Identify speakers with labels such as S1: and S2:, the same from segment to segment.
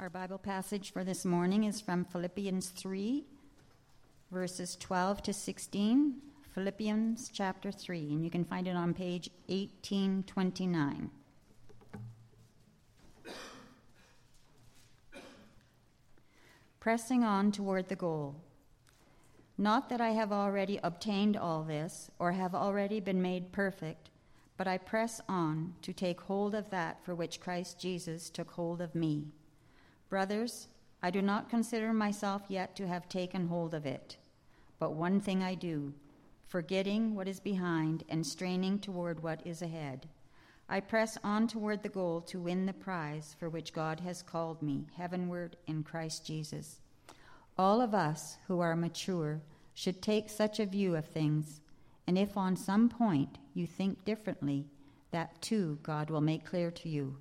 S1: Our Bible passage for this morning is from Philippians 3, verses 12 to 16. Philippians chapter 3, and you can find it on page 1829. Pressing on toward the goal. Not that I have already obtained all this, or have already been made perfect, but I press on to take hold of that for which Christ Jesus took hold of me. Brothers, I do not consider myself yet to have taken hold of it. But one thing I do, forgetting what is behind and straining toward what is ahead. I press on toward the goal to win the prize for which God has called me heavenward in Christ Jesus. All of us who are mature should take such a view of things, and if on some point you think differently, that too God will make clear to you.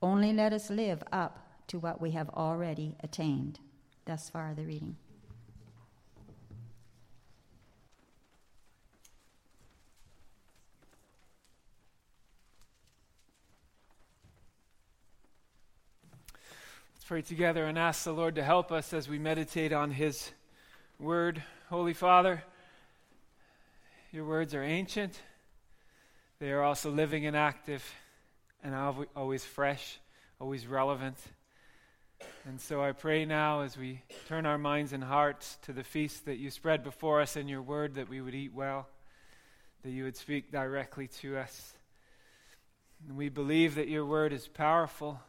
S1: Only let us live up to what we have already attained. Thus far, the reading.
S2: Let's pray together and ask the Lord to help us as we meditate on His Word. Holy Father, your words are ancient, they are also living and active, and always fresh, always relevant. And so I pray now as we turn our minds and hearts to the feast that you spread before us in your word, that we would eat well, that you would speak directly to us. And we believe that your word is powerful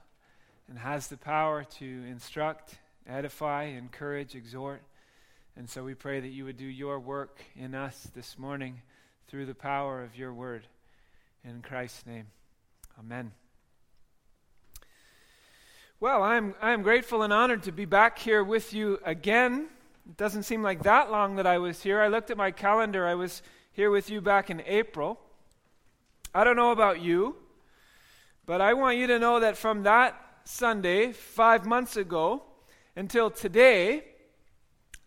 S2: and has the power to instruct, edify, encourage, exhort. And so we pray that you would do your work in us this morning through the power of your word. In Christ's name, amen. Well, I'm, I'm grateful and honored to be back here with you again. It doesn't seem like that long that I was here. I looked at my calendar. I was here with you back in April. I don't know about you, but I want you to know that from that Sunday, five months ago, until today,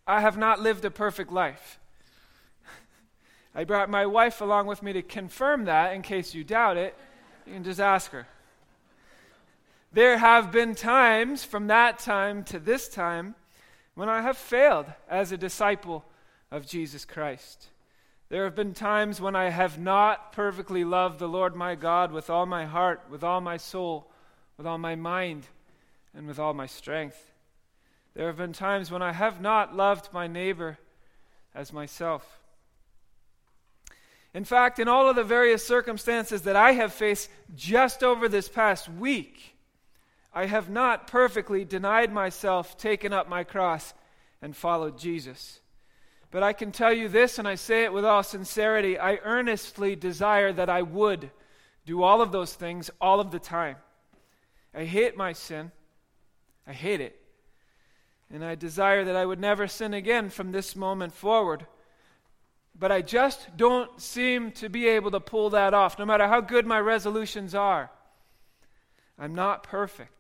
S2: I have not lived a perfect life. I brought my wife along with me to confirm that in case you doubt it. You can just ask her. There have been times from that time to this time when I have failed as a disciple of Jesus Christ. There have been times when I have not perfectly loved the Lord my God with all my heart, with all my soul, with all my mind, and with all my strength. There have been times when I have not loved my neighbor as myself. In fact, in all of the various circumstances that I have faced just over this past week, I have not perfectly denied myself, taken up my cross, and followed Jesus. But I can tell you this, and I say it with all sincerity I earnestly desire that I would do all of those things all of the time. I hate my sin. I hate it. And I desire that I would never sin again from this moment forward. But I just don't seem to be able to pull that off, no matter how good my resolutions are. I'm not perfect.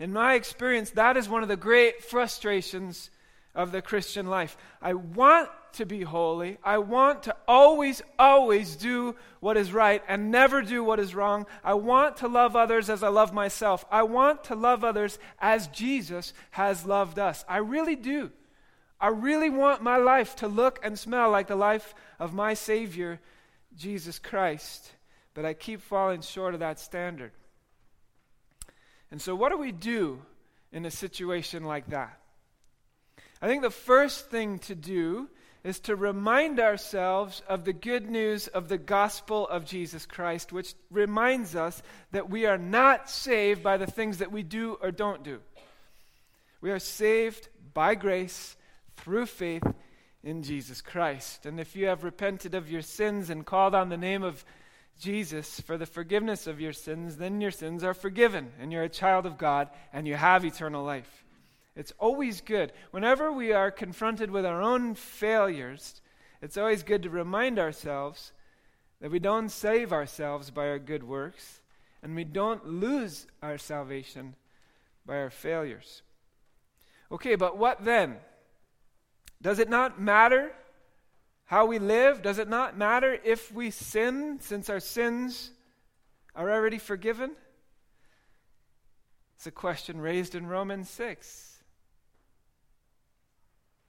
S2: In my experience, that is one of the great frustrations of the Christian life. I want to be holy. I want to always, always do what is right and never do what is wrong. I want to love others as I love myself. I want to love others as Jesus has loved us. I really do. I really want my life to look and smell like the life of my Savior, Jesus Christ. But I keep falling short of that standard. And so, what do we do in a situation like that? I think the first thing to do is to remind ourselves of the good news of the gospel of Jesus Christ, which reminds us that we are not saved by the things that we do or don't do. We are saved by grace through faith in Jesus Christ. And if you have repented of your sins and called on the name of Jesus for the forgiveness of your sins, then your sins are forgiven, and you're a child of God, and you have eternal life. It's always good. Whenever we are confronted with our own failures, it's always good to remind ourselves that we don't save ourselves by our good works, and we don't lose our salvation by our failures. Okay, but what then? Does it not matter how we live? Does it not matter if we sin, since our sins are already forgiven? It's a question raised in Romans 6.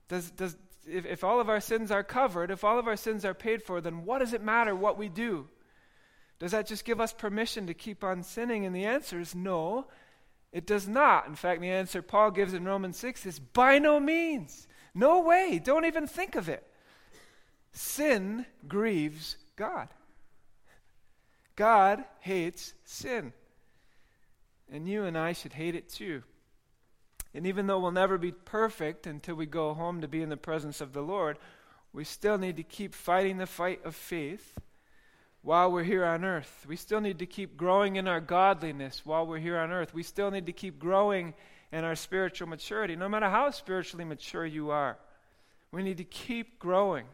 S2: Does, does, if, if all of our sins are covered, if all of our sins are paid for, then what does it matter what we do? Does that just give us permission to keep on sinning? And the answer is no, it does not. In fact, the answer Paul gives in Romans 6 is by no means. No way. Don't even think of it. Sin grieves God. God hates sin. And you and I should hate it too. And even though we'll never be perfect until we go home to be in the presence of the Lord, we still need to keep fighting the fight of faith while we're here on earth. We still need to keep growing in our godliness while we're here on earth. We still need to keep growing in our spiritual maturity, no matter how spiritually mature you are. We need to keep growing,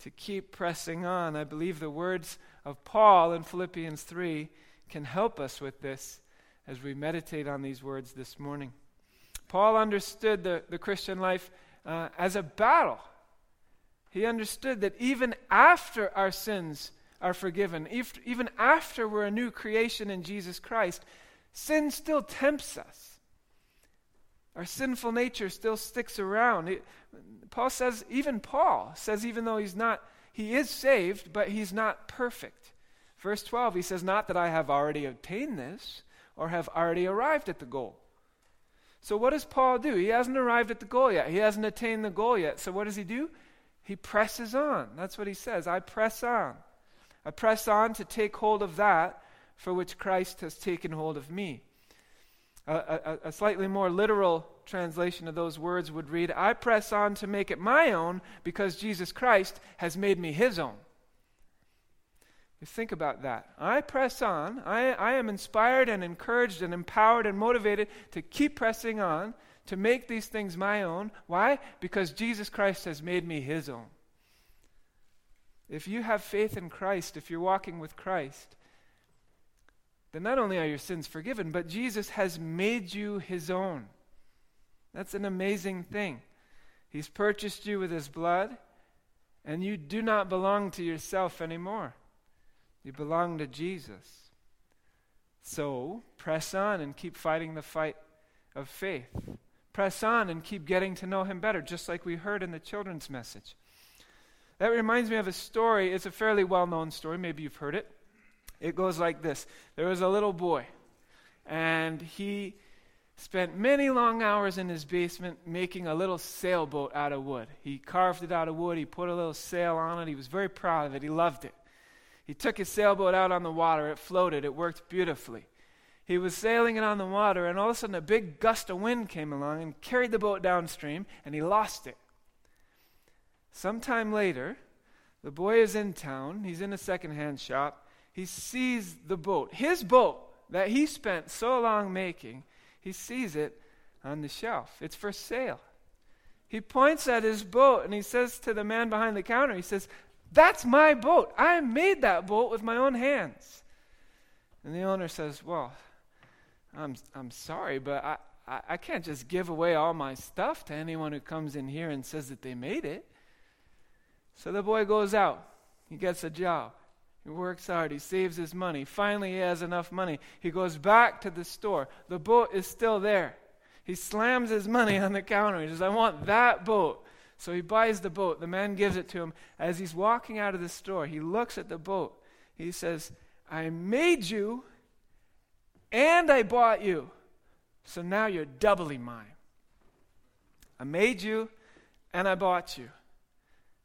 S2: to keep pressing on. I believe the words of Paul in Philippians 3 can help us with this as we meditate on these words this morning. Paul understood the, the Christian life uh, as a battle. He understood that even after our sins are forgiven, even after we're a new creation in Jesus Christ, sin still tempts us. Our sinful nature still sticks around. It, Paul says, even Paul says, even though he's not, he is saved, but he's not perfect. Verse 12, he says, Not that I have already obtained this or have already arrived at the goal. So, what does Paul do? He hasn't arrived at the goal yet. He hasn't attained the goal yet. So, what does he do? He presses on. That's what he says. I press on. I press on to take hold of that for which Christ has taken hold of me. A, a, a, slightly more literal translation of those words would read I press on to make it my own because Jesus Christ has made me his own. You think about that. I press on. I, I am inspired and encouraged and empowered and motivated to keep pressing on, to make these things my own. Why? Because Jesus Christ has made me his own. If you have faith in Christ, if you're walking with Christ, then not only are your sins forgiven, but Jesus has made you his own. That's an amazing thing. He's purchased you with his blood, and you do not belong to yourself anymore. You belong to Jesus. So press on and keep fighting the fight of faith. Press on and keep getting to know him better, just like we heard in the children's message. That reminds me of a story. It's a fairly well known story. Maybe you've heard it. It goes like this There was a little boy, and he spent many long hours in his basement making a little sailboat out of wood. He carved it out of wood, he put a little sail on it, he was very proud of it, he loved it. He took his sailboat out on the water, it floated, it worked beautifully. He was sailing it on the water, and all of a sudden a big gust of wind came along and carried the boat downstream, and he lost it. Sometime later, the boy is in town, he's in a secondhand shop, he sees the boat, his boat that he spent so long making, he sees it on the shelf. It's for sale. He points at his boat and he says to the man behind the counter, he says, That's my boat. I made that boat with my own hands. And the owner says, Well, I'm, I'm sorry, but I, I, I can't just give away all my stuff to anyone who comes in here and says that they made it. So the boy goes out. He gets a job. He works hard. He saves his money. Finally, he has enough money. He goes back to the store. The boat is still there. He slams his money on the counter. He says, I want that boat. So he buys the boat. The man gives it to him. As he's walking out of the store, he looks at the boat. He says, I made you and I bought you. So now you're doubly mine. I made you and I bought you.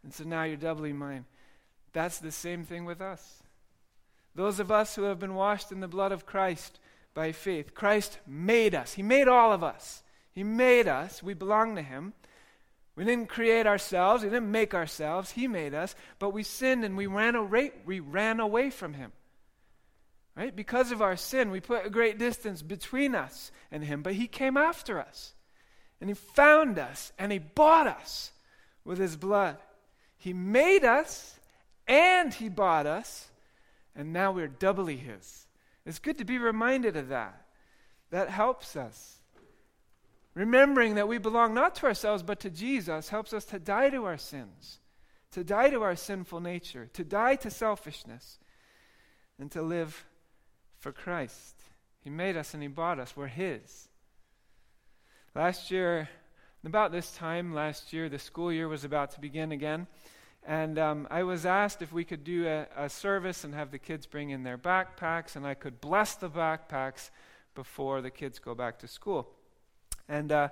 S2: And so now you're doubly mine. That's the same thing with us. Those of us who have been washed in the blood of Christ by faith, Christ made us. He made all of us. He made us. We belong to Him. We didn't create ourselves. We didn't make ourselves. He made us. But we sinned and we ran away, we ran away from Him. Right? Because of our sin, we put a great distance between us and Him. But He came after us. And He found us. And He bought us with His blood. He made us and He bought us, and now we're doubly His. It's good to be reminded of that. That helps us. Remembering that we belong not to ourselves but to Jesus helps us to die to our sins, to die to our sinful nature, to die to selfishness, and to live for Christ. He made us and He bought us. We're His. Last year, about this time last year, the school year was about to begin again. And um, I was asked if we could do a, a, service and have the kids bring in their backpacks, and I could bless the backpacks before the kids go back to school. And uh,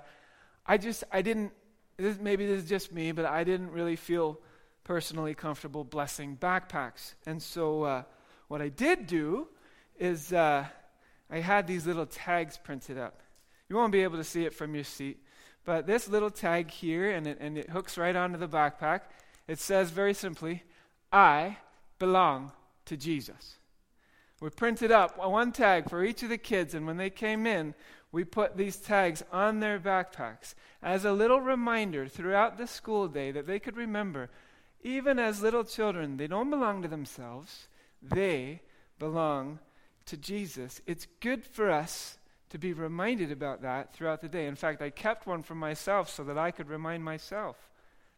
S2: I just, I didn't, this, maybe this is just me, but I didn't really feel personally comfortable blessing backpacks. And so uh, what I did do is uh, I had these little tags printed up. You won't be able to see it from your seat, but this little tag here, and it, and it hooks right onto the backpack, it says very simply, I belong to Jesus. We printed up one tag for each of the kids, and when they came in, we put these tags on their backpacks as a little reminder throughout the school day that they could remember, even as little children, they don't belong to themselves, they belong to Jesus. It's good for us to be reminded about that throughout the day. In fact, I kept one for myself so that I could remind myself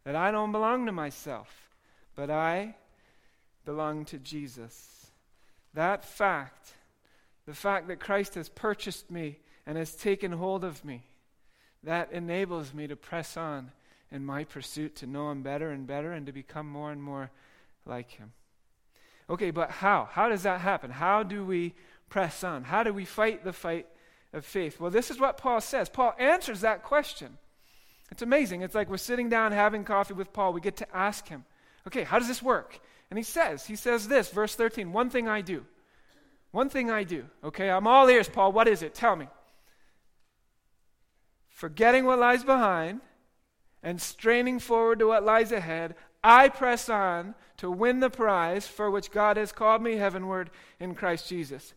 S2: that I don't belong to myself, but I belong to Jesus. That fact, the fact that Christ has purchased me and has taken hold of me, that enables me to press on in my pursuit to know Him better and better and to become more and more like Him. Okay, but how? How does that happen? How do we press on? How do we fight the fight of faith? Well, this is what Paul says. Paul answers that question. It's amazing. It's like we're sitting down having coffee with Paul. We get to ask him, okay, how does this work? And he says, he says this, verse 13, one thing I do. One thing I do. Okay, I'm all ears, Paul. What is it? Tell me. Forgetting what lies behind and straining forward to what lies ahead, I press on to win the prize for which God has called me heavenward in Christ Jesus.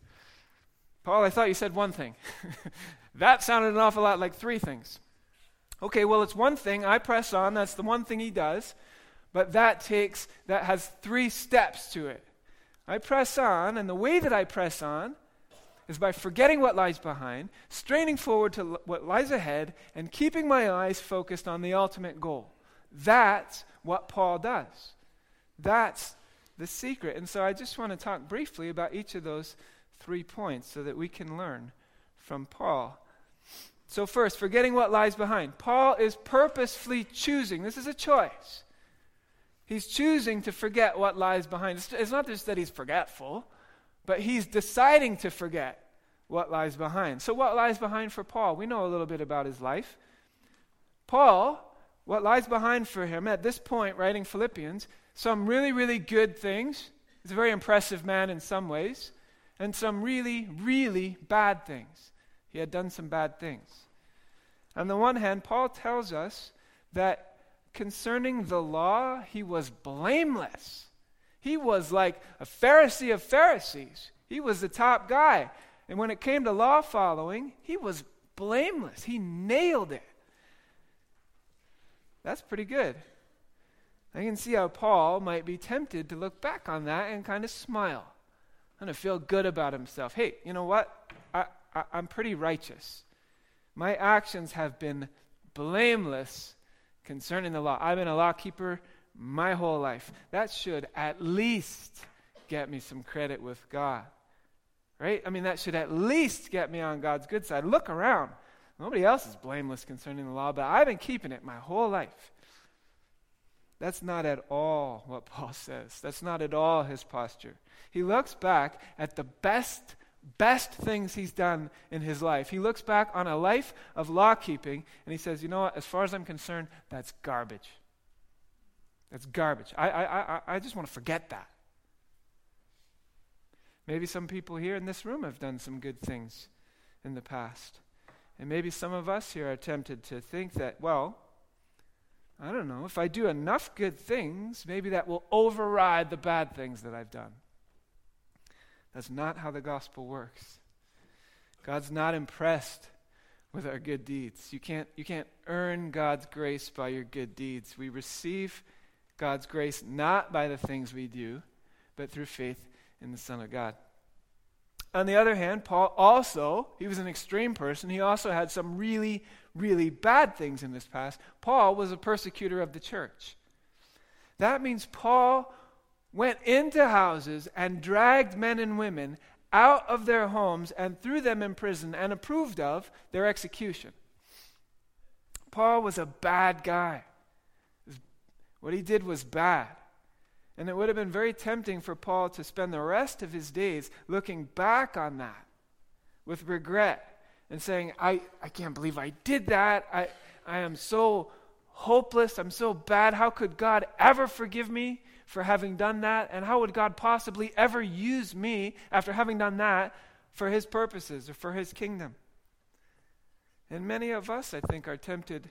S2: Paul, I thought you said one thing. that sounded an awful lot like three things. Okay, well, it's one thing. I press on. That's the one thing he does. But that takes, that has three steps to it. I press on, and the way that I press on is by forgetting what lies behind, straining forward to what lies ahead, and keeping my eyes focused on the ultimate goal. That's what Paul does. That's the secret. And so I just want to talk briefly about each of those three points so that we can learn from Paul. So, first, forgetting what lies behind. Paul is purposefully choosing. This is a choice. He's choosing to forget what lies behind. It's not just that he's forgetful, but he's deciding to forget what lies behind. So, what lies behind for Paul? We know a little bit about his life. Paul, what lies behind for him at this point, writing Philippians, some really, really good things. He's a very impressive man in some ways, and some really, really bad things. He had done some bad things. On the one hand, Paul tells us that concerning the law, he was blameless. He was like a Pharisee of Pharisees. He was the top guy. And when it came to law following, he was blameless. He nailed it. That's pretty good. I can see how Paul might be tempted to look back on that and kind of smile and to feel good about himself. Hey, you know what? I, I'm pretty righteous. My actions have been blameless concerning the law. I've been a law keeper my whole life. That should at least get me some credit with God. Right? I mean, that should at least get me on God's good side. Look around. Nobody else is blameless concerning the law, but I've been keeping it my whole life. That's not at all what Paul says. That's not at all his posture. He looks back at the best best things he's done in his life. He looks back on a life of law keeping and he says, You know what? As far as I'm concerned, that's garbage. That's garbage. I, I, I, I just want to forget that. Maybe some people here in this room have done some good things in the past. And maybe some of us here are tempted to think that, well, I don't know, if I do enough good things, maybe that will override the bad things that I've done. That's not how the gospel works. God's not impressed with our good deeds. You can't, you can't earn God's grace by your good deeds. We receive God's grace not by the things we do, but through faith in the Son of God. On the other hand, Paul also, he was an extreme person. He also had some really, really bad things in his past. Paul was a persecutor of the church. That means Paul went into houses and dragged men and women out of their homes and threw them in prison and approved of their execution. Paul was a bad guy. What he did was bad. And it would have been very tempting for Paul to spend the rest of his days looking back on that with regret and saying, I, I can't believe I did that. I, I am so hopeless. I'm so bad. How could God ever forgive me for having done that? And how would God possibly ever use me after having done that for his purposes or for his kingdom? And many of us, I think, are tempted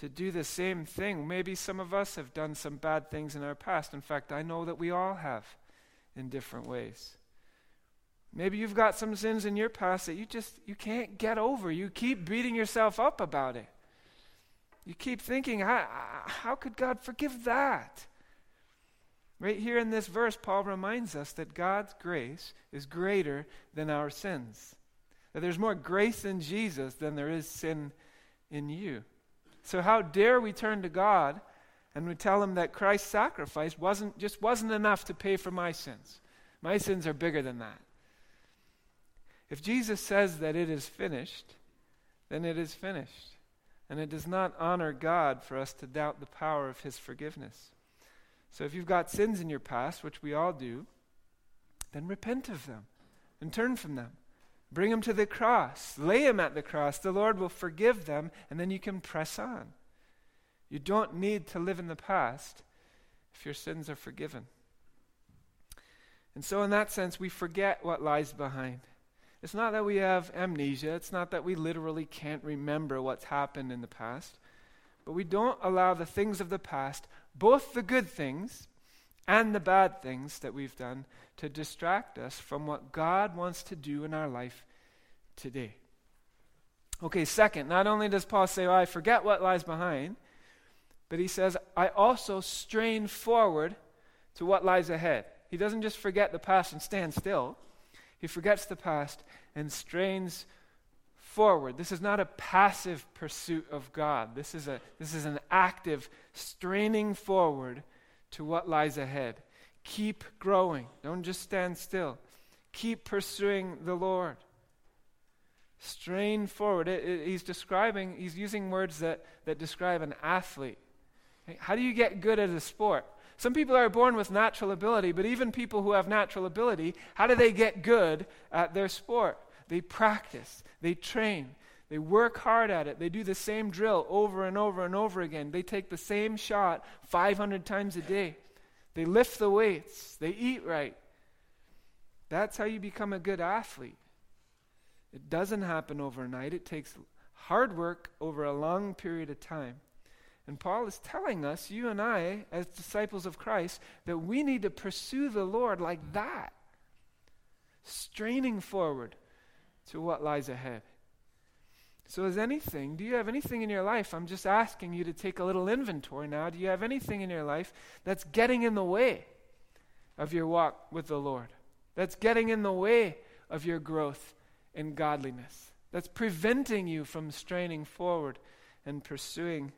S2: to do the same thing. Maybe some of us have done some bad things in our past. In fact, I know that we all have in different ways. Maybe you've got some sins in your past that you just you can't get over. You keep beating yourself up about it. You keep thinking, how, how could God forgive that? Right here in this verse, Paul reminds us that God's grace is greater than our sins. That there's more grace in Jesus than there is sin in you. So how dare we turn to God and we tell him that Christ's sacrifice wasn't just wasn't enough to pay for my sins. My sins are bigger than that. If Jesus says that it is finished, then it is finished. And it does not honor God for us to doubt the power of his forgiveness. So if you've got sins in your past, which we all do, then repent of them and turn from them. Bring them to the cross. Lay them at the cross. The Lord will forgive them, and then you can press on. You don't need to live in the past if your sins are forgiven. And so, in that sense, we forget what lies behind. It's not that we have amnesia, it's not that we literally can't remember what's happened in the past, but we don't allow the things of the past, both the good things and the bad things that we've done, to distract us from what God wants to do in our life today. Okay, second, not only does Paul say, I forget what lies behind, but he says, I also strain forward to what lies ahead. He doesn't just forget the past and stand still, he forgets the past and strains forward. This is not a passive pursuit of God, this is, a, this is an active straining forward to what lies ahead. Keep growing. Don't just stand still. Keep pursuing the Lord. Strain forward. It, it, he's describing, he's using words that, that describe an athlete. How do you get good at a sport? Some people are born with natural ability, but even people who have natural ability, how do they get good at their sport? They practice, they train, they work hard at it. They do the same drill over and over and over again. They take the same shot 500 times a day. They lift the weights, they eat right. That's how you become a good athlete. It doesn't happen overnight, it takes hard work over a long period of time. And Paul is telling us, you and I, as disciples of Christ, that we need to pursue the Lord like that, straining forward to what lies ahead. So, is anything, do you have anything in your life? I'm just asking you to take a little inventory now. Do you have anything in your life that's getting in the way of your walk with the Lord? That's getting in the way of your growth in godliness? That's preventing you from straining forward and pursuing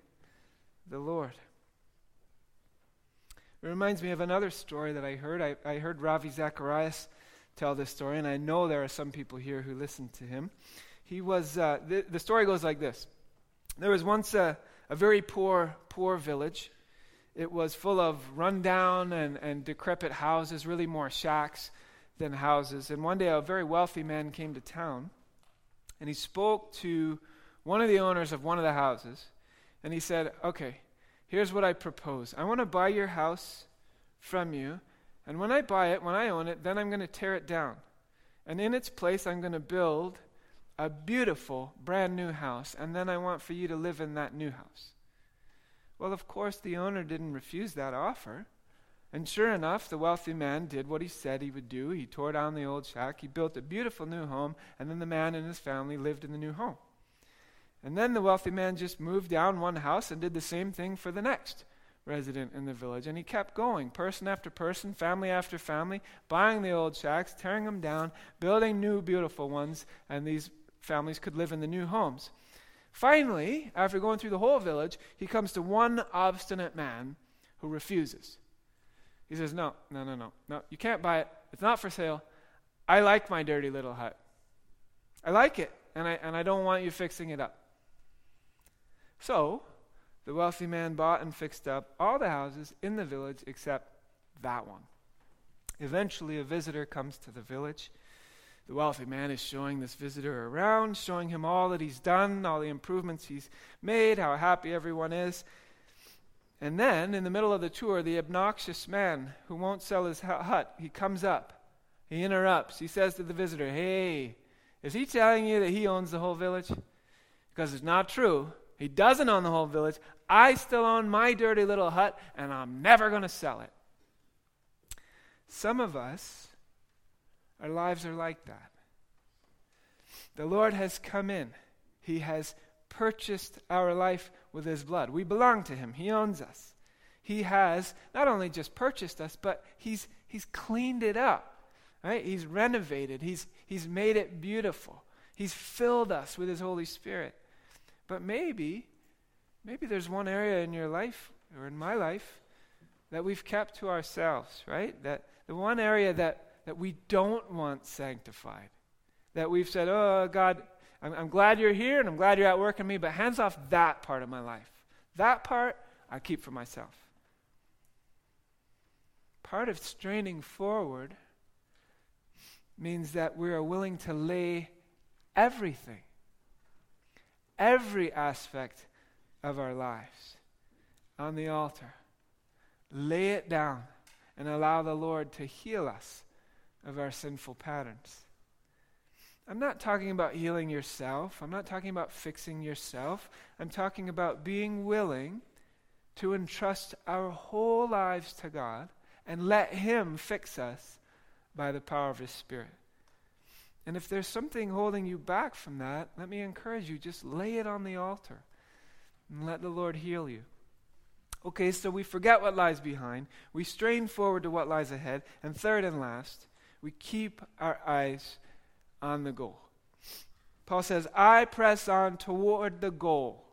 S2: the Lord? It reminds me of another story that I heard. I, I heard Ravi Zacharias tell this story, and I know there are some people here who listen to him. He was, uh, the, the story goes like this There was once a, a very poor, poor village. It was full of rundown and, and decrepit houses, really more shacks than houses. And one day a very wealthy man came to town, and he spoke to one of the owners of one of the houses, and he said, Okay, here's what I propose. I want to buy your house from you, and when I buy it, when I own it, then I'm going to tear it down. And in its place, I'm going to build a beautiful, brand new house, and then I want for you to live in that new house. Well, of course, the owner didn't refuse that offer. And sure enough, the wealthy man did what he said he would do. He tore down the old shack, he built a beautiful new home, and then the man and his family lived in the new home. And then the wealthy man just moved down one house and did the same thing for the next resident in the village. And he kept going, person after person, family after family, buying the old shacks, tearing them down, building new, beautiful ones, and these families could live in the new homes. Finally, after going through the whole village, he comes to one obstinate man who refuses. He says, No, no, no, no, no, you can't buy it. It's not for sale. I like my dirty little hut. I like it, and I, and I don't want you fixing it up. So, the wealthy man bought and fixed up all the houses in the village except that one. Eventually, a visitor comes to the village. The wealthy man is showing this visitor around, showing him all that he's done, all the improvements he's made, how happy everyone is. And then, in the middle of the tour, the obnoxious man who won't sell his hut, he comes up. He interrupts. He says to the visitor, Hey, is he telling you that he owns the whole village? Because it's not true. He doesn't own the whole village. I still own my dirty little hut, and I'm never going to sell it. Some of us, our lives are like that. The Lord has come in, He has purchased our life with His blood. We belong to Him, He owns us. He has not only just purchased us, but He's, he's cleaned it up. Right? He's renovated. He's, he's made it beautiful. He's filled us with His Holy Spirit. But maybe, maybe there's one area in your life or in my life that we've kept to ourselves, right? That the one area that, that we don't want sanctified. That we've said, oh, God, I'm, I'm glad you're here and I'm glad you're at work in me, but hands off that part of my life. That part I keep for myself. Part of straining forward means that we are willing to lay everything, every aspect of our lives on the altar. Lay it down and allow the Lord to heal us of our sinful patterns. I'm not talking about healing yourself. I'm not talking about fixing yourself. I'm talking about being willing to entrust our whole lives to God and let Him fix us by the power of His Spirit. And if there's something holding you back from that, let me encourage you just lay it on the altar and let the Lord heal you. Okay, so we forget what lies behind, we strain forward to what lies ahead, and third and last, we keep our eyes on the goal. Paul says, I press on toward the goal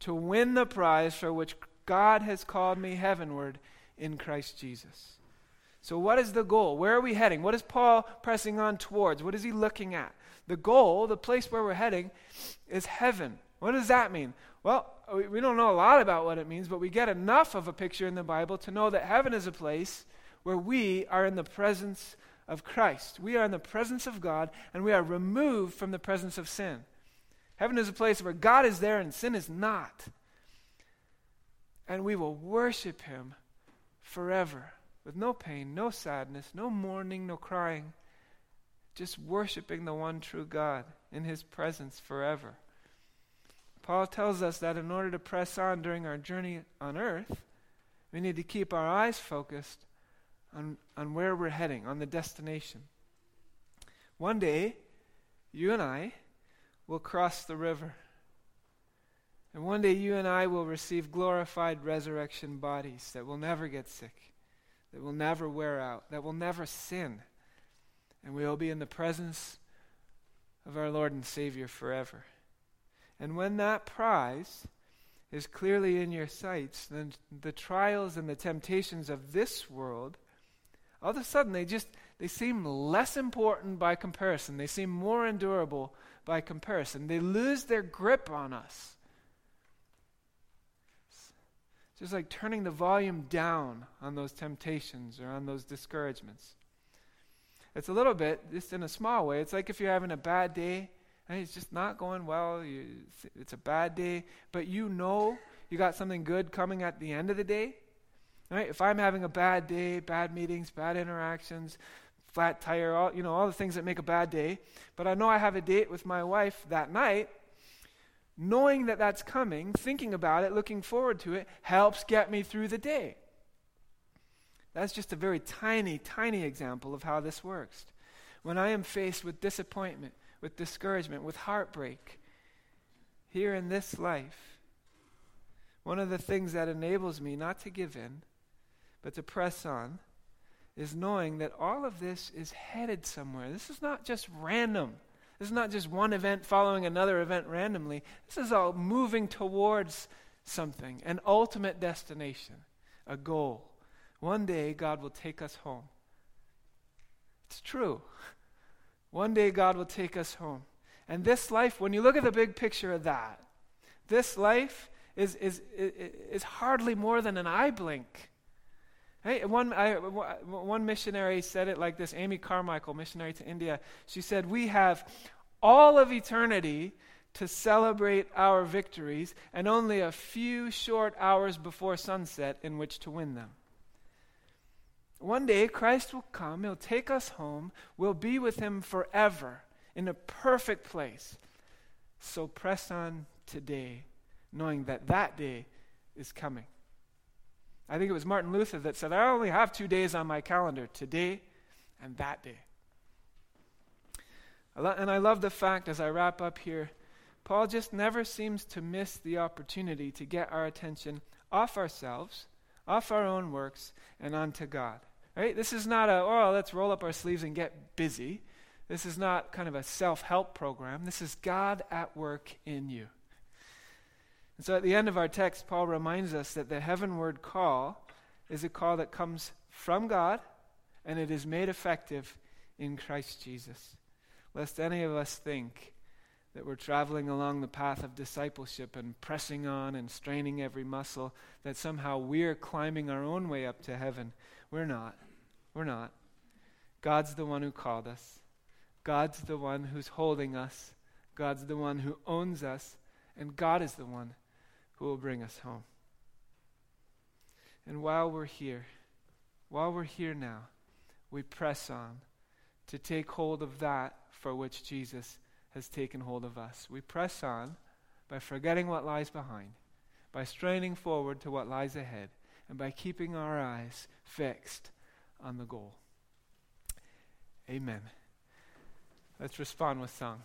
S2: to win the prize for which God has called me heavenward in Christ Jesus. So, what is the goal? Where are we heading? What is Paul pressing on towards? What is he looking at? The goal, the place where we're heading, is heaven. What does that mean? Well, we don't know a lot about what it means, but we get enough of a picture in the Bible to know that heaven is a place where we are in the presence of Christ. We are in the presence of God, and we are removed from the presence of sin. Heaven is a place where God is there and sin is not. And we will worship Him forever with no pain, no sadness, no mourning, no crying, just worshiping the one true God in His presence forever. Paul tells us that in order to press on during our journey on earth, we need to keep our eyes focused on, on where we're heading, on the destination. One day, you and I will cross the river. And one day, you and I will receive glorified resurrection bodies that will never get sick that will never wear out, that will never sin. And we will be in the presence of our Lord and Savior forever. And when that prize is clearly in your sights, then the trials and the temptations of this world, all of a sudden they just they seem less important by comparison. They seem more endurable by comparison. They lose their grip on us just like turning the volume down on those temptations or on those discouragements. It's a little bit, just in a small way, it's like if you're having a bad day and it's just not going well, you, it's a bad day, but you know you got something good coming at the end of the day. Right? If I'm having a bad day, bad meetings, bad interactions, flat tire, all you know, all the things that make a bad day, but I know I have a date with my wife that night, knowing that that's coming, thinking about it, looking forward to it, helps get me through the day. That's just a very tiny, tiny example of how this works. When I am faced with disappointment, with discouragement, with heartbreak, here in this life, one of the things that enables me not to give in, but to press on, is knowing that all of this is headed somewhere. This is not just random. This is not just one event following another event randomly. This is all moving towards something, an ultimate destination, a goal. One day, God will take us home. It's true. One day God will take us home. And this life, when you look at the big picture of that, this life is, is, is, is hardly more than an eye blink. Hey, one, I, one missionary said it like this Amy Carmichael, missionary to India. She said, We have all of eternity to celebrate our victories and only a few short hours before sunset in which to win them. One day, Christ will come, He'll take us home, we'll be with Him forever in a perfect place. So press on today, knowing that that day is coming. I think it was Martin Luther that said, I only have two days on my calendar today and that day. And I love the fact, as I wrap up here, Paul just never seems to miss the opportunity to get our attention off ourselves, off our own works, and onto God. Right? This is not a, oh, let's roll up our sleeves and get busy. This is not kind of a self help program. This is God at work in you. And so at the end of our text, Paul reminds us that the heavenward call is a call that comes from God and it is made effective in Christ Jesus. Lest any of us think that we're traveling along the path of discipleship and pressing on and straining every muscle, that somehow we're climbing our own way up to heaven. We're not. We're not. God's the one who called us, God's the one who's holding us, God's the one who owns us, and God is the one who will bring us home. And while we're here, while we're here now, we press on to take hold of that for which Jesus has taken hold of us. We press on by forgetting what lies behind, by straining forward to what lies ahead, and by keeping our eyes fixed on the goal. Amen. Let's respond with song.